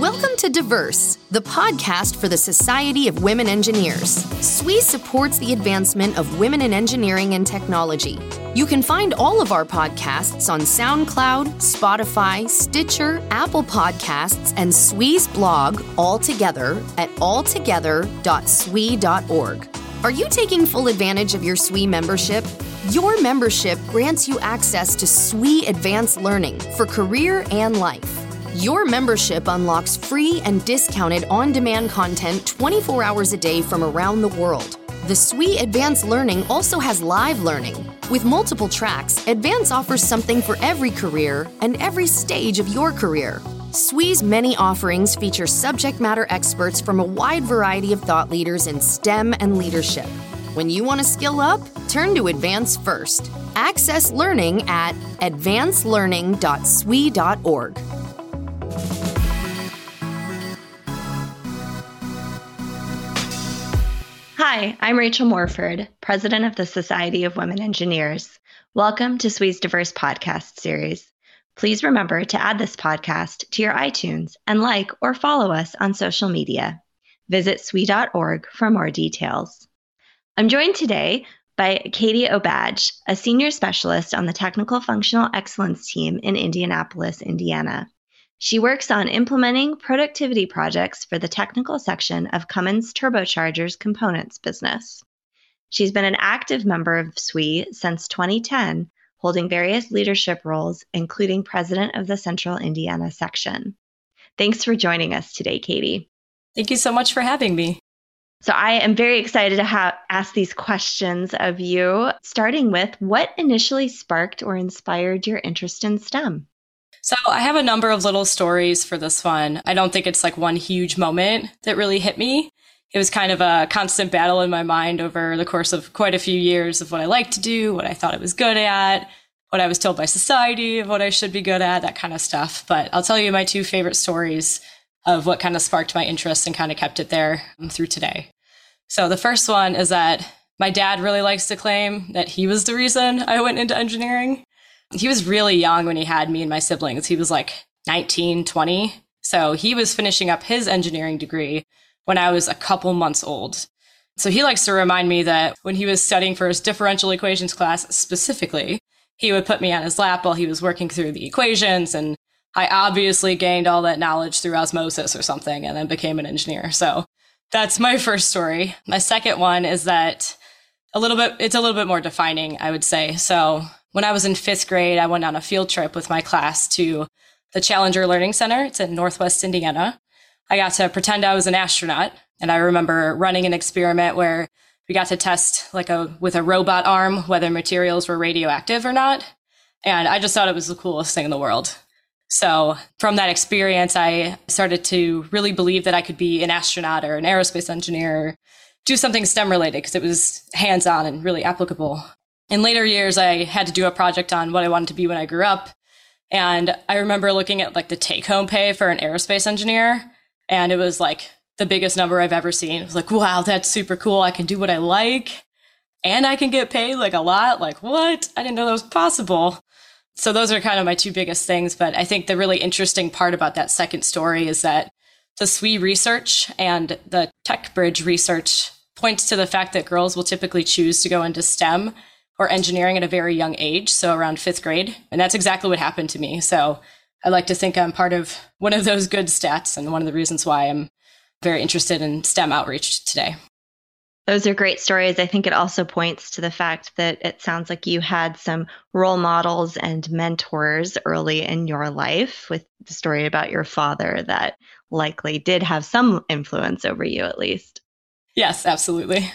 Welcome to Diverse, the podcast for the Society of Women Engineers. SWE supports the advancement of women in engineering and technology. You can find all of our podcasts on SoundCloud, Spotify, Stitcher, Apple Podcasts, and SWE's blog all together at alltogether.swe.org. Are you taking full advantage of your SWE membership? Your membership grants you access to SWE Advanced Learning for career and life. Your membership unlocks free and discounted on demand content 24 hours a day from around the world. The SWE Advanced Learning also has live learning. With multiple tracks, Advance offers something for every career and every stage of your career. SWE's many offerings feature subject matter experts from a wide variety of thought leaders in STEM and leadership. When you want to skill up, turn to Advance first. Access learning at advancelearning.swe.org. Hi, I'm Rachel Morford, President of the Society of Women Engineers. Welcome to SWE's Diverse Podcast Series. Please remember to add this podcast to your iTunes and like or follow us on social media. Visit SWE.org for more details. I'm joined today by Katie Obaggy, a senior specialist on the Technical Functional Excellence team in Indianapolis, Indiana. She works on implementing productivity projects for the technical section of Cummins Turbochargers components business. She's been an active member of SWE since 2010, holding various leadership roles, including president of the Central Indiana section. Thanks for joining us today, Katie. Thank you so much for having me. So, I am very excited to ha- ask these questions of you, starting with what initially sparked or inspired your interest in STEM? So I have a number of little stories for this one. I don't think it's like one huge moment that really hit me. It was kind of a constant battle in my mind over the course of quite a few years of what I liked to do, what I thought I was good at, what I was told by society of what I should be good at, that kind of stuff. But I'll tell you my two favorite stories of what kind of sparked my interest and kind of kept it there um, through today. So the first one is that my dad really likes to claim that he was the reason I went into engineering. He was really young when he had me and my siblings. He was like 19, 20. So he was finishing up his engineering degree when I was a couple months old. So he likes to remind me that when he was studying for his differential equations class specifically, he would put me on his lap while he was working through the equations. And I obviously gained all that knowledge through osmosis or something and then became an engineer. So that's my first story. My second one is that a little bit, it's a little bit more defining, I would say. So when I was in fifth grade, I went on a field trip with my class to the Challenger Learning Center. It's in Northwest Indiana. I got to pretend I was an astronaut. And I remember running an experiment where we got to test like a, with a robot arm, whether materials were radioactive or not. And I just thought it was the coolest thing in the world. So from that experience, I started to really believe that I could be an astronaut or an aerospace engineer, do something STEM related because it was hands on and really applicable. In later years, I had to do a project on what I wanted to be when I grew up. And I remember looking at like the take home pay for an aerospace engineer, and it was like the biggest number I've ever seen. It was like, wow, that's super cool. I can do what I like and I can get paid like a lot. Like, what? I didn't know that was possible. So those are kind of my two biggest things. But I think the really interesting part about that second story is that the SWE research and the TechBridge research points to the fact that girls will typically choose to go into STEM or engineering at a very young age, so around fifth grade. And that's exactly what happened to me. So I like to think I'm part of one of those good stats and one of the reasons why I'm very interested in STEM outreach today. Those are great stories. I think it also points to the fact that it sounds like you had some role models and mentors early in your life with the story about your father that likely did have some influence over you, at least. Yes, absolutely.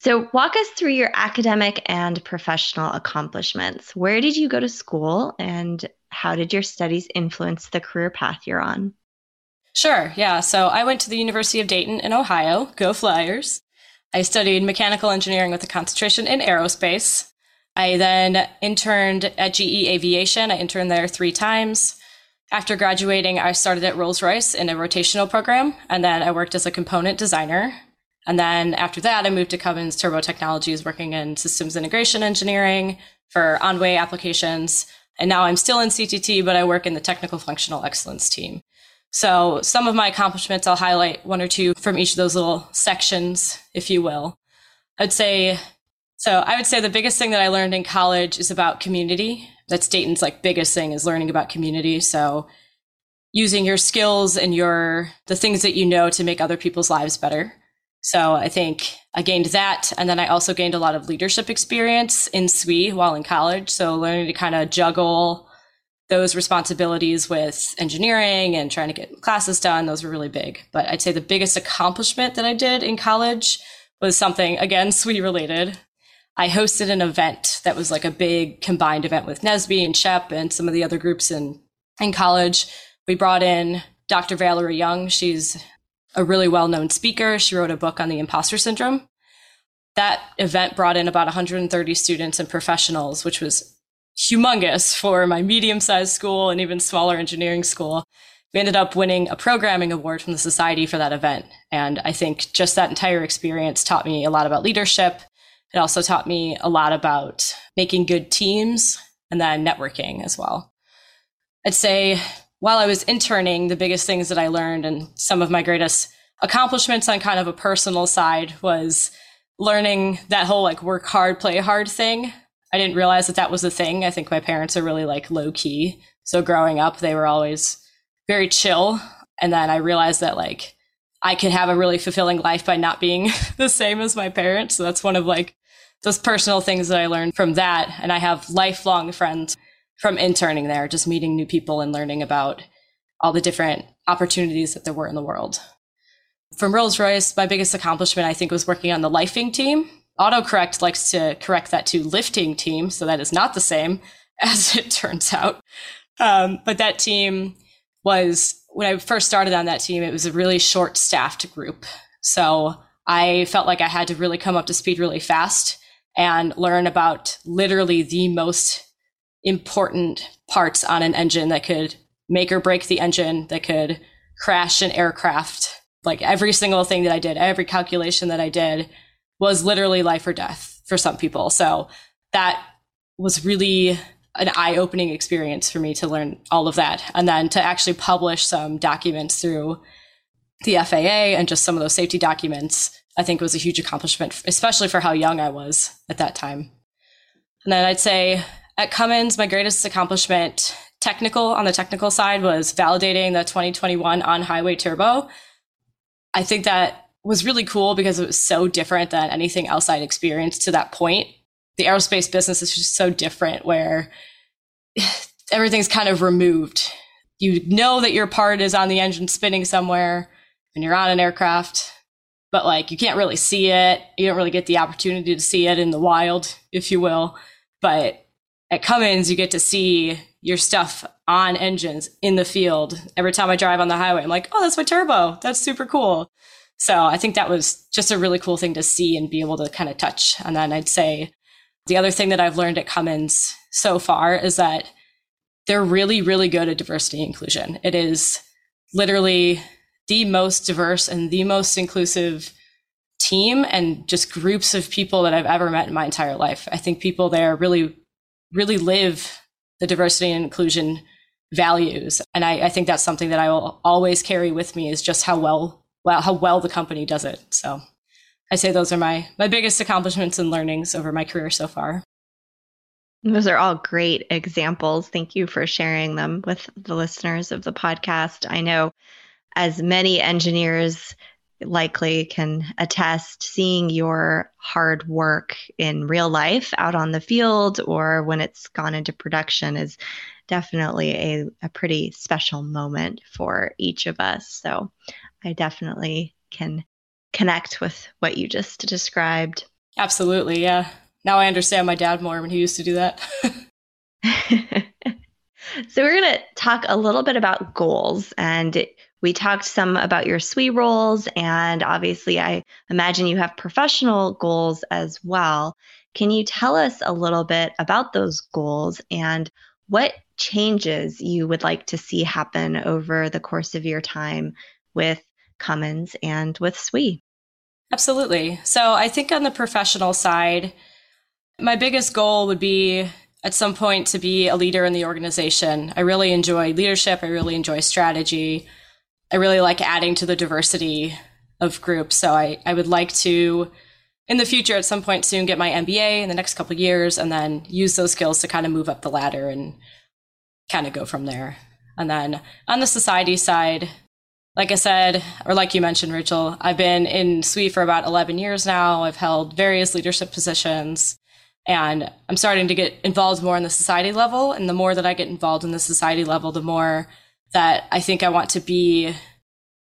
So, walk us through your academic and professional accomplishments. Where did you go to school and how did your studies influence the career path you're on? Sure, yeah. So, I went to the University of Dayton in Ohio. Go Flyers. I studied mechanical engineering with a concentration in aerospace. I then interned at GE Aviation. I interned there three times. After graduating, I started at Rolls Royce in a rotational program, and then I worked as a component designer. And then after that, I moved to Cummins Turbo Technologies, working in systems integration engineering for on-way applications. And now I'm still in CTT, but I work in the technical functional excellence team. So some of my accomplishments, I'll highlight one or two from each of those little sections, if you will. I'd say, so I would say the biggest thing that I learned in college is about community. That's Dayton's like biggest thing is learning about community. So using your skills and your, the things that you know to make other people's lives better. So I think I gained that. And then I also gained a lot of leadership experience in SWE while in college. So learning to kind of juggle those responsibilities with engineering and trying to get classes done, those were really big. But I'd say the biggest accomplishment that I did in college was something, again, SWE related. I hosted an event that was like a big combined event with NSBE and SHPE and some of the other groups in, in college. We brought in Dr. Valerie Young. She's a really well known speaker. She wrote a book on the imposter syndrome. That event brought in about 130 students and professionals, which was humongous for my medium sized school and even smaller engineering school. We ended up winning a programming award from the society for that event. And I think just that entire experience taught me a lot about leadership. It also taught me a lot about making good teams and then networking as well. I'd say while I was interning, the biggest things that I learned and some of my greatest accomplishments on kind of a personal side was learning that whole like work hard, play hard thing. I didn't realize that that was a thing. I think my parents are really like low key. So growing up, they were always very chill. And then I realized that like I could have a really fulfilling life by not being the same as my parents. So that's one of like those personal things that I learned from that. And I have lifelong friends from interning there, just meeting new people and learning about all the different opportunities that there were in the world. From Rolls Royce, my biggest accomplishment, I think, was working on the lifing team. Autocorrect likes to correct that to lifting team, so that is not the same, as it turns out. Um, but that team was, when I first started on that team, it was a really short staffed group. So I felt like I had to really come up to speed really fast and learn about literally the most important parts on an engine that could make or break the engine, that could crash an aircraft. Like every single thing that I did, every calculation that I did was literally life or death for some people. So that was really an eye opening experience for me to learn all of that. And then to actually publish some documents through the FAA and just some of those safety documents, I think was a huge accomplishment, especially for how young I was at that time. And then I'd say at Cummins, my greatest accomplishment, technical on the technical side, was validating the 2021 on highway turbo. I think that was really cool because it was so different than anything else I'd experienced to that point. The aerospace business is just so different where everything's kind of removed. You know that your part is on the engine spinning somewhere and you're on an aircraft, but like you can't really see it. You don't really get the opportunity to see it in the wild, if you will. But at Cummins, you get to see your stuff on engines in the field. Every time I drive on the highway, I'm like, oh, that's my turbo. That's super cool. So I think that was just a really cool thing to see and be able to kind of touch. And then I'd say the other thing that I've learned at Cummins so far is that they're really, really good at diversity inclusion. It is literally the most diverse and the most inclusive team and just groups of people that I've ever met in my entire life. I think people there really really live the diversity and inclusion values. And I, I, think that's something that I will always carry with me is just how well, well, how well the company does it. So I say those are my, my biggest accomplishments and learnings over my career so far. Those are all great examples. Thank you for sharing them with the listeners of the podcast. I know as many engineers likely can attest seeing your hard work in real life out on the field or when it's gone into production is definitely a, a pretty special moment for each of us. So I definitely can connect with what you just described. Absolutely. Yeah. Now I understand my dad more when he used to do that. so we're going to talk a little bit about goals and we talked some about your SWE roles, and obviously, I imagine you have professional goals as well. Can you tell us a little bit about those goals and what changes you would like to see happen over the course of your time with Cummins and with SWE? Absolutely. So, I think on the professional side, my biggest goal would be at some point to be a leader in the organization. I really enjoy leadership, I really enjoy strategy. I really like adding to the diversity of groups. So I, I would like to, in the future, at some point soon, get my MBA in the next couple years and then use those skills to kind of move up the ladder and kind of go from there. And then on the society side, like I said, or like you mentioned, Rachel, I've been in SWE for about 11 years now. I've held various leadership positions and I'm starting to get involved more in the society level. And the more that I get involved in the society level, the more that I think I want to be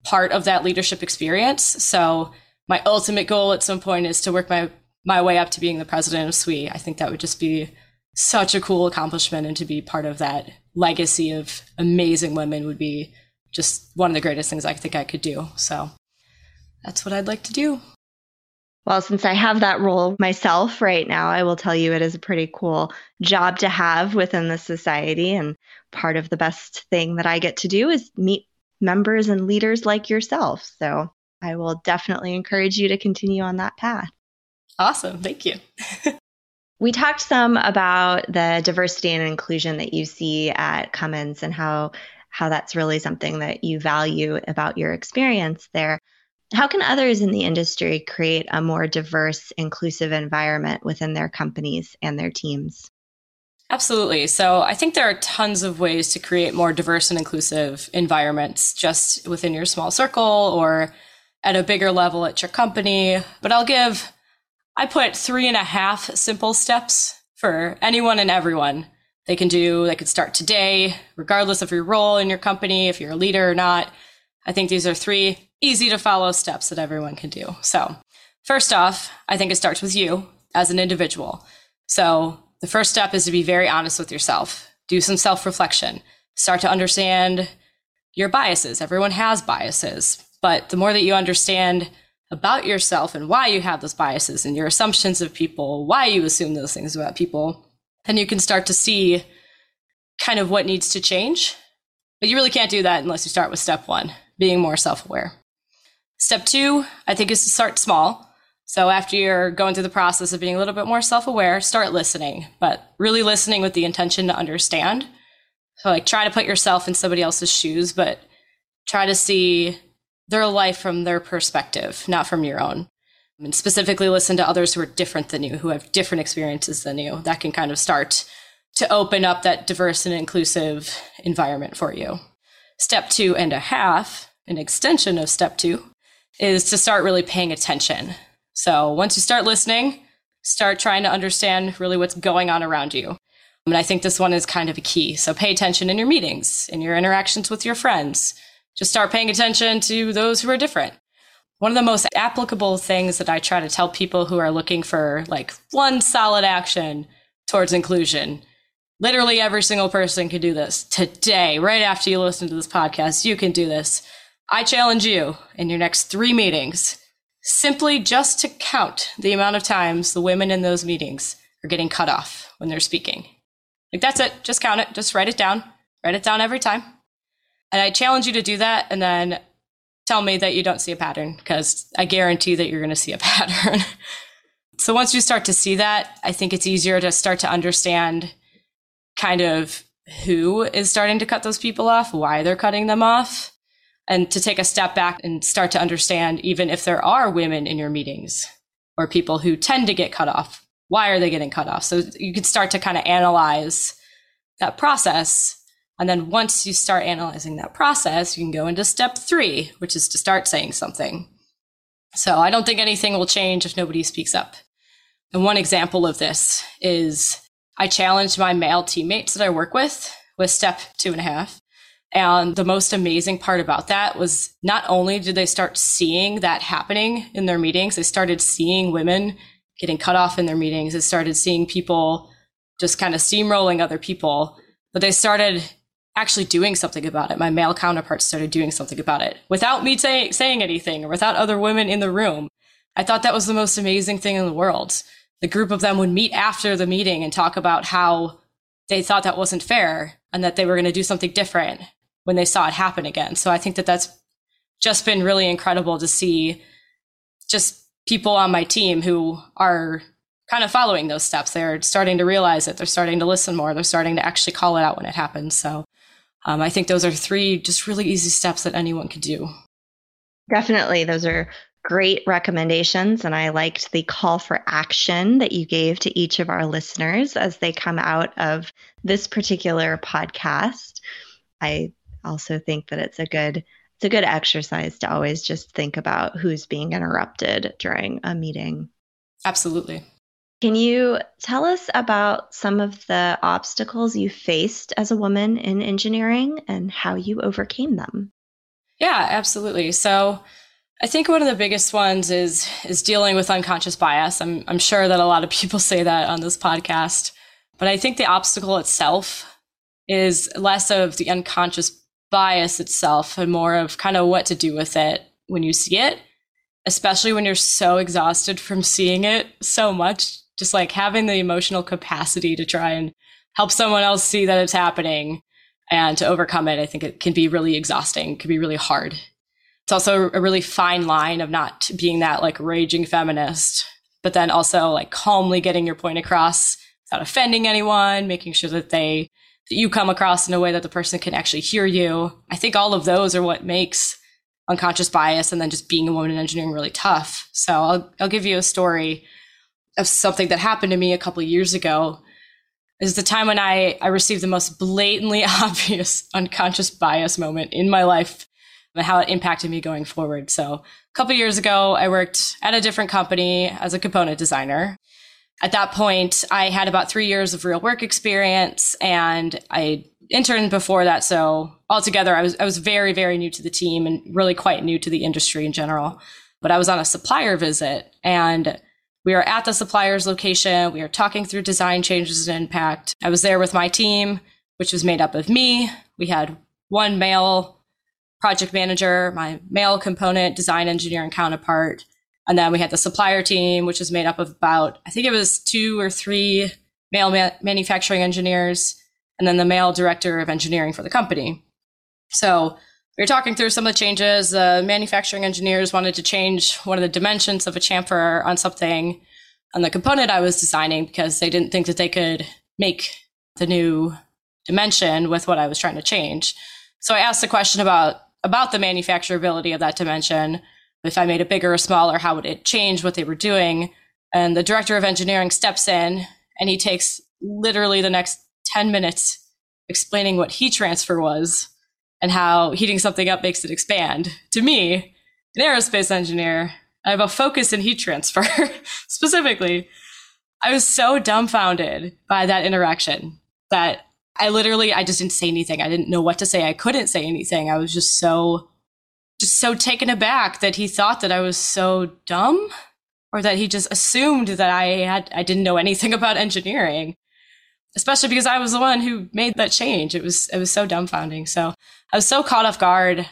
part of that leadership experience. So my ultimate goal at some point is to work my my way up to being the president of SWE. I think that would just be such a cool accomplishment and to be part of that legacy of amazing women would be just one of the greatest things I think I could do. So that's what I'd like to do. Well, since I have that role myself right now, I will tell you it is a pretty cool job to have within the society. And part of the best thing that I get to do is meet members and leaders like yourself. So I will definitely encourage you to continue on that path. Awesome. Thank you. we talked some about the diversity and inclusion that you see at Cummins and how how that's really something that you value about your experience there. How can others in the industry create a more diverse, inclusive environment within their companies and their teams? Absolutely. So I think there are tons of ways to create more diverse and inclusive environments just within your small circle or at a bigger level at your company. But I'll give, I put three and a half simple steps for anyone and everyone. They can do, they could start today, regardless of your role in your company, if you're a leader or not. I think these are three easy to follow steps that everyone can do. So, first off, I think it starts with you as an individual. So, the first step is to be very honest with yourself. Do some self reflection. Start to understand your biases. Everyone has biases, but the more that you understand about yourself and why you have those biases and your assumptions of people, why you assume those things about people, then you can start to see kind of what needs to change. But you really can't do that unless you start with step one, being more self aware. Step two, I think, is to start small. So after you're going through the process of being a little bit more self aware, start listening, but really listening with the intention to understand. So, like, try to put yourself in somebody else's shoes, but try to see their life from their perspective, not from your own. And specifically listen to others who are different than you, who have different experiences than you. That can kind of start to open up that diverse and inclusive environment for you. Step two and a half, an extension of step two, is to start really paying attention. So once you start listening, start trying to understand really what's going on around you. And I think this one is kind of a key. So pay attention in your meetings, in your interactions with your friends. Just start paying attention to those who are different. One of the most applicable things that I try to tell people who are looking for like one solid action towards inclusion. Literally every single person can do this today, right after you listen to this podcast. You can do this. I challenge you in your next three meetings simply just to count the amount of times the women in those meetings are getting cut off when they're speaking. Like, that's it. Just count it. Just write it down. Write it down every time. And I challenge you to do that and then tell me that you don't see a pattern because I guarantee that you're going to see a pattern. so once you start to see that, I think it's easier to start to understand kind of who is starting to cut those people off, why they're cutting them off, and to take a step back and start to understand even if there are women in your meetings or people who tend to get cut off why are they getting cut off? So you can start to kind of analyze that process. And then once you start analyzing that process you can go into step three which is to start saying something. So i don't think anything will change if nobody speaks up. And one example of this is i challenged my male teammates that i work with with step two and a half and the most amazing part about that was not only did they start seeing that happening in their meetings, they started seeing women getting cut off in their meetings. They started seeing people just kind of steamrolling other people, but they started actually doing something about it. My male counterparts started doing something about it without me say, saying anything or without other women in the room. I thought that was the most amazing thing in the world. The group of them would meet after the meeting and talk about how they thought that wasn't fair and that they were going to do something different when they saw it happen again. So I think that that's just been really incredible to see just people on my team who are kind of following those steps. They're starting to realize it. They're starting to listen more. They're starting to actually call it out when it happens. So Um, I think those are three just really easy steps that anyone could do. Definitely. Those are great recommendations. And I liked the call for action that you gave to each of our listeners as they come out of this particular podcast. I also think that it's a good it's a good exercise to always just think about who's being interrupted during a meeting. Absolutely. Can you tell us about some of the obstacles you faced as a woman in engineering and how you overcame them? Yeah, absolutely. So, I think one of the biggest ones is is dealing with unconscious bias. I'm I'm sure that a lot of people say that on this podcast, but I think the obstacle itself is less of the unconscious bias itself and more of kind of what to do with it when you see it, especially when you're so exhausted from seeing it so much. Just like having the emotional capacity to try and help someone else see that it's happening and to overcome it, I think it can be really exhausting, can be really hard. It's also a really fine line of not being that like raging feminist, but then also like calmly getting your point across without offending anyone, making sure that they that you come across in a way that the person can actually hear you. I think all of those are what makes unconscious bias and then just being a woman in engineering really tough. So I'll I'll give you a story of something that happened to me a couple years ago. Is the time when I I received the most blatantly obvious unconscious bias moment in my life and how it impacted me going forward. So a couple years ago, I worked at a different company as a component designer. At that point, I had about three years of real work experience and I interned before that. So altogether, I was, I was very, very new to the team and really quite new to the industry in general. But I was on a supplier visit and we were at the supplier's location. We were talking through design changes and impact. I was there with my team, which was made up of me. We had one male project manager, my male component design engineering counterpart. And then we had the supplier team, which was made up of about, I think it was two or three male ma- manufacturing engineers, and then the male director of engineering for the company. So we were talking through some of the changes. The manufacturing engineers wanted to change one of the dimensions of a chamfer on something on the component I was designing because they didn't think that they could make the new dimension with what I was trying to change. So I asked the question about about the manufacturability of that dimension. If I made it bigger or smaller, how would it change what they were doing? And the director of engineering steps in and he takes literally the next 10 minutes explaining what heat transfer was and how heating something up makes it expand. To me, an aerospace engineer, I have a focus in heat transfer specifically. I was so dumbfounded by that interaction that I literally, I just didn't say anything. I didn't know what to say. I couldn't say anything. I was just so, just so taken aback that he thought that I was so dumb or that he just assumed that I had, I didn't know anything about engineering, especially because I was the one who made that change. It was, it was so dumbfounding. So I was so caught off guard.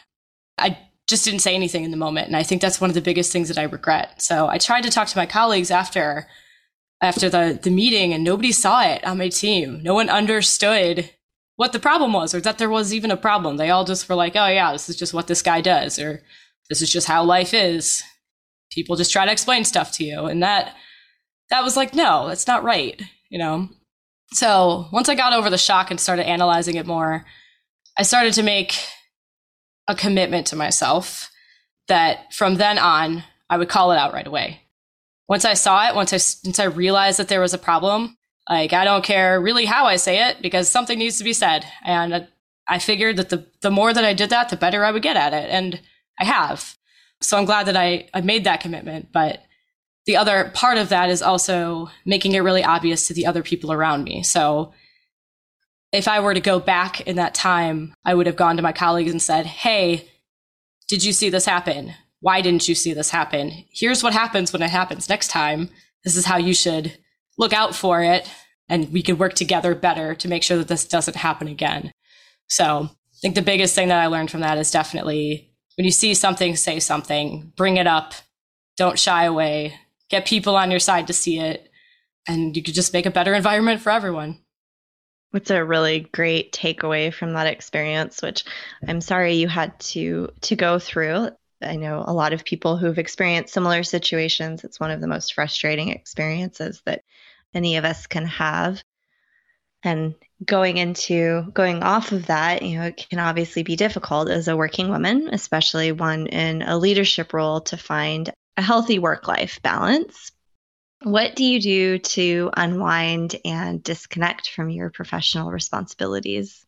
I just didn't say anything in the moment. And I think that's one of the biggest things that I regret. So I tried to talk to my colleagues after after the, the meeting and nobody saw it on my team. No one understood what the problem was or that there was even a problem. They all just were like, oh, yeah, this is just what this guy does, or this is just how life is. People just try to explain stuff to you. And that, that was like, no, that's not right, you know? So once I got over the shock and started analyzing it more, I started to make a commitment to myself that from then on, I would call it out right away once I saw it, once I once I realized that there was a problem, like I don't care really how I say it because something needs to be said, and I figured that the the more that I did that, the better I would get at it, and I have. So I'm glad that I I made that commitment, but the other part of that is also making it really obvious to the other people around me. So if I were to go back in that time, I would have gone to my colleagues and said, "Hey, did you see this happen? why didn't you see this happen? Here's what happens when it happens next time. This is how you should look out for it. And we can work together better to make sure that this doesn't happen again. So I think the biggest thing that I learned from that is definitely when you see something, say something, bring it up, don't shy away, get people on your side to see it, and you could just make a better environment for everyone. What's a really great takeaway from that experience, which I'm sorry you had to to go through. I know a lot of people who've experienced similar situations. It's one of the most frustrating experiences that any of us can have. And going into going off of that, you know, it can obviously be difficult as a working woman, especially one in a leadership role, to find a healthy work life balance. What do you do to unwind and disconnect from your professional responsibilities?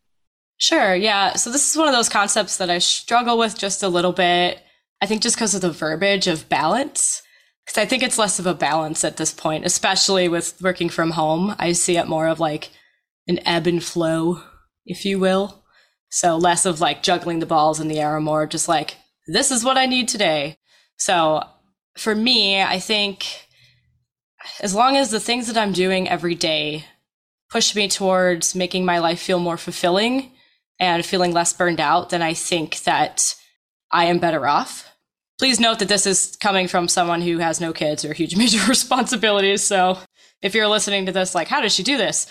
Sure. Yeah. So this is one of those concepts that I struggle with just a little bit. I think just because of the verbiage of balance, because I think it's less of a balance at this point, especially with working from home. I see it more of like an ebb and flow, if you will. So less of like juggling the balls in the air, more just like, this is what I need today. So for me, I think as long as the things that I'm doing every day push me towards making my life feel more fulfilling and feeling less burned out, then I think that I am better off. Please note that this is coming from someone who has no kids or huge major responsibilities. So if you're listening to this, like, how does she do this?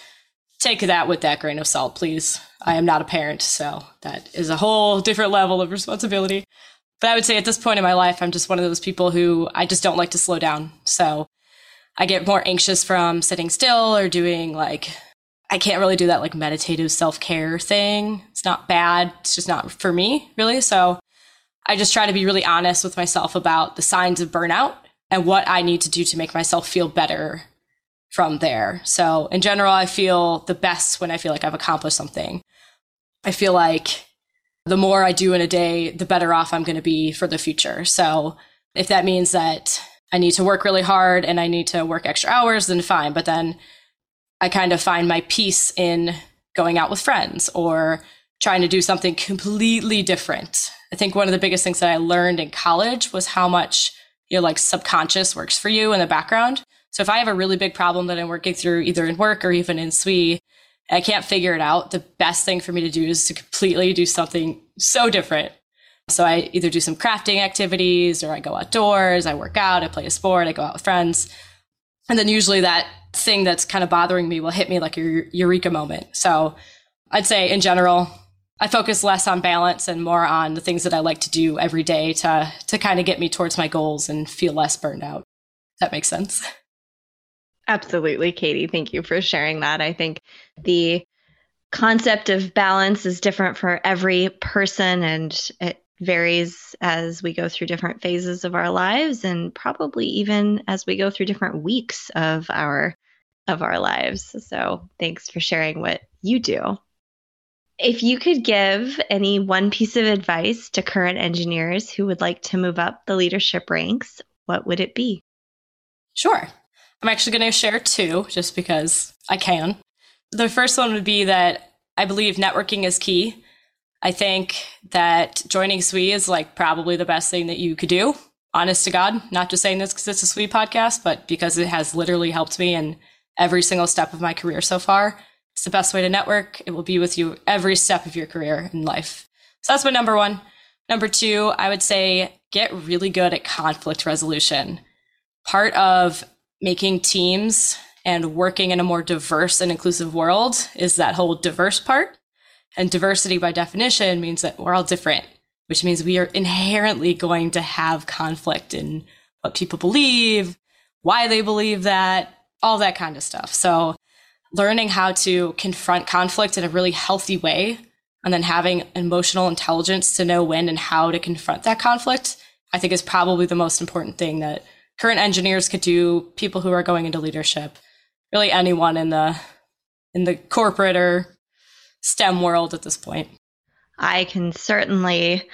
Take that with that grain of salt, please. I am not a parent, so that is a whole different level of responsibility. But I would say at this point in my life, I'm just one of those people who I just don't like to slow down. So I get more anxious from sitting still or doing like, I can't really do that like meditative self care thing. It's not bad. It's just not for me, really. So I just try to be really honest with myself about the signs of burnout and what I need to do to make myself feel better from there. So in general, I feel the best when I feel like I've accomplished something. I feel like the more I do in a day, the better off I'm going to be for the future. So if that means that I need to work really hard and I need to work extra hours, then fine. But then I kind of find my peace in going out with friends or trying to do something completely different. I think one of the biggest things that I learned in college was how much your like subconscious works for you in the background. So if I have a really big problem that I'm working through either in work or even in SWE, I can't figure it out, the best thing for me to do is to completely do something so different. So I either do some crafting activities or I go outdoors, I work out, I play a sport, I go out with friends. And then usually that thing that's kind of bothering me will hit me like a eureka moment. So I'd say in general, I focus less on balance and more on the things that I like to do every day to to kind of get me towards my goals and feel less burned out. That makes sense. Absolutely, Katie. Thank you for sharing that. I think the concept of balance is different for every person and it varies as we go through different phases of our lives and probably even as we go through different weeks of our of our lives. So, thanks for sharing what you do. If you could give any one piece of advice to current engineers who would like to move up the leadership ranks, what would it be? Sure. I'm actually going to share two just because I can. The first one would be that I believe networking is key. I think that joining SWE is like probably the best thing that you could do. Honest to God, not just saying this because it's a SWE podcast, but because it has literally helped me in every single step of my career so far. It's the best way to network. It will be with you every step of your career in life. So that's my number one. Number two, I would say get really good at conflict resolution. Part of making teams and working in a more diverse and inclusive world is that whole diverse part. And diversity by definition means that we're all different, which means we are inherently going to have conflict in what people believe, why they believe that, all that kind of stuff. So learning how to confront conflict in a really healthy way and then having emotional intelligence to know when and how to confront that conflict, I think is probably the most important thing that current engineers could do, people who are going into leadership, really anyone in the in the corporate or STEM world at this point. I can certainly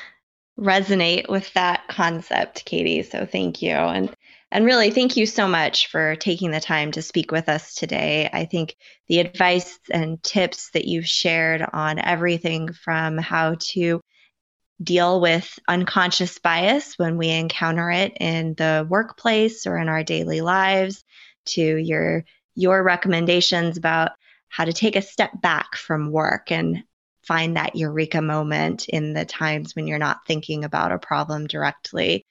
resonate with that concept, Katie. So thank you. And and really thank you so much for taking the time to speak with us today. I think the advice and tips that you've shared on everything from how to deal with unconscious bias when we encounter it in the workplace or in our daily lives to your your recommendations about how to take a step back from work and find that eureka moment in the times when you're not thinking about a problem directly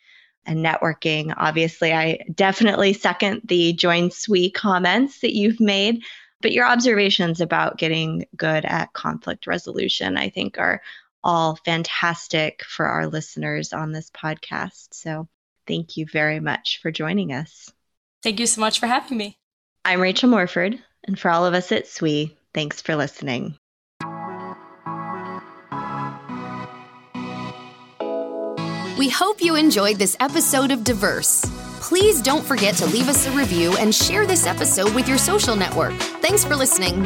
and networking obviously i definitely second the join SWE comments that you've made but your observations about getting good at conflict resolution i think are all fantastic for our listeners on this podcast. So thank you very much for joining us. Thank you so much for having me. I'm Rachel Morford, and for all of us at SWE, Thanks for listening. We hope you enjoyed this episode of Diverse. Please don't forget to leave us a review and share this episode with your social network. Thanks for listening.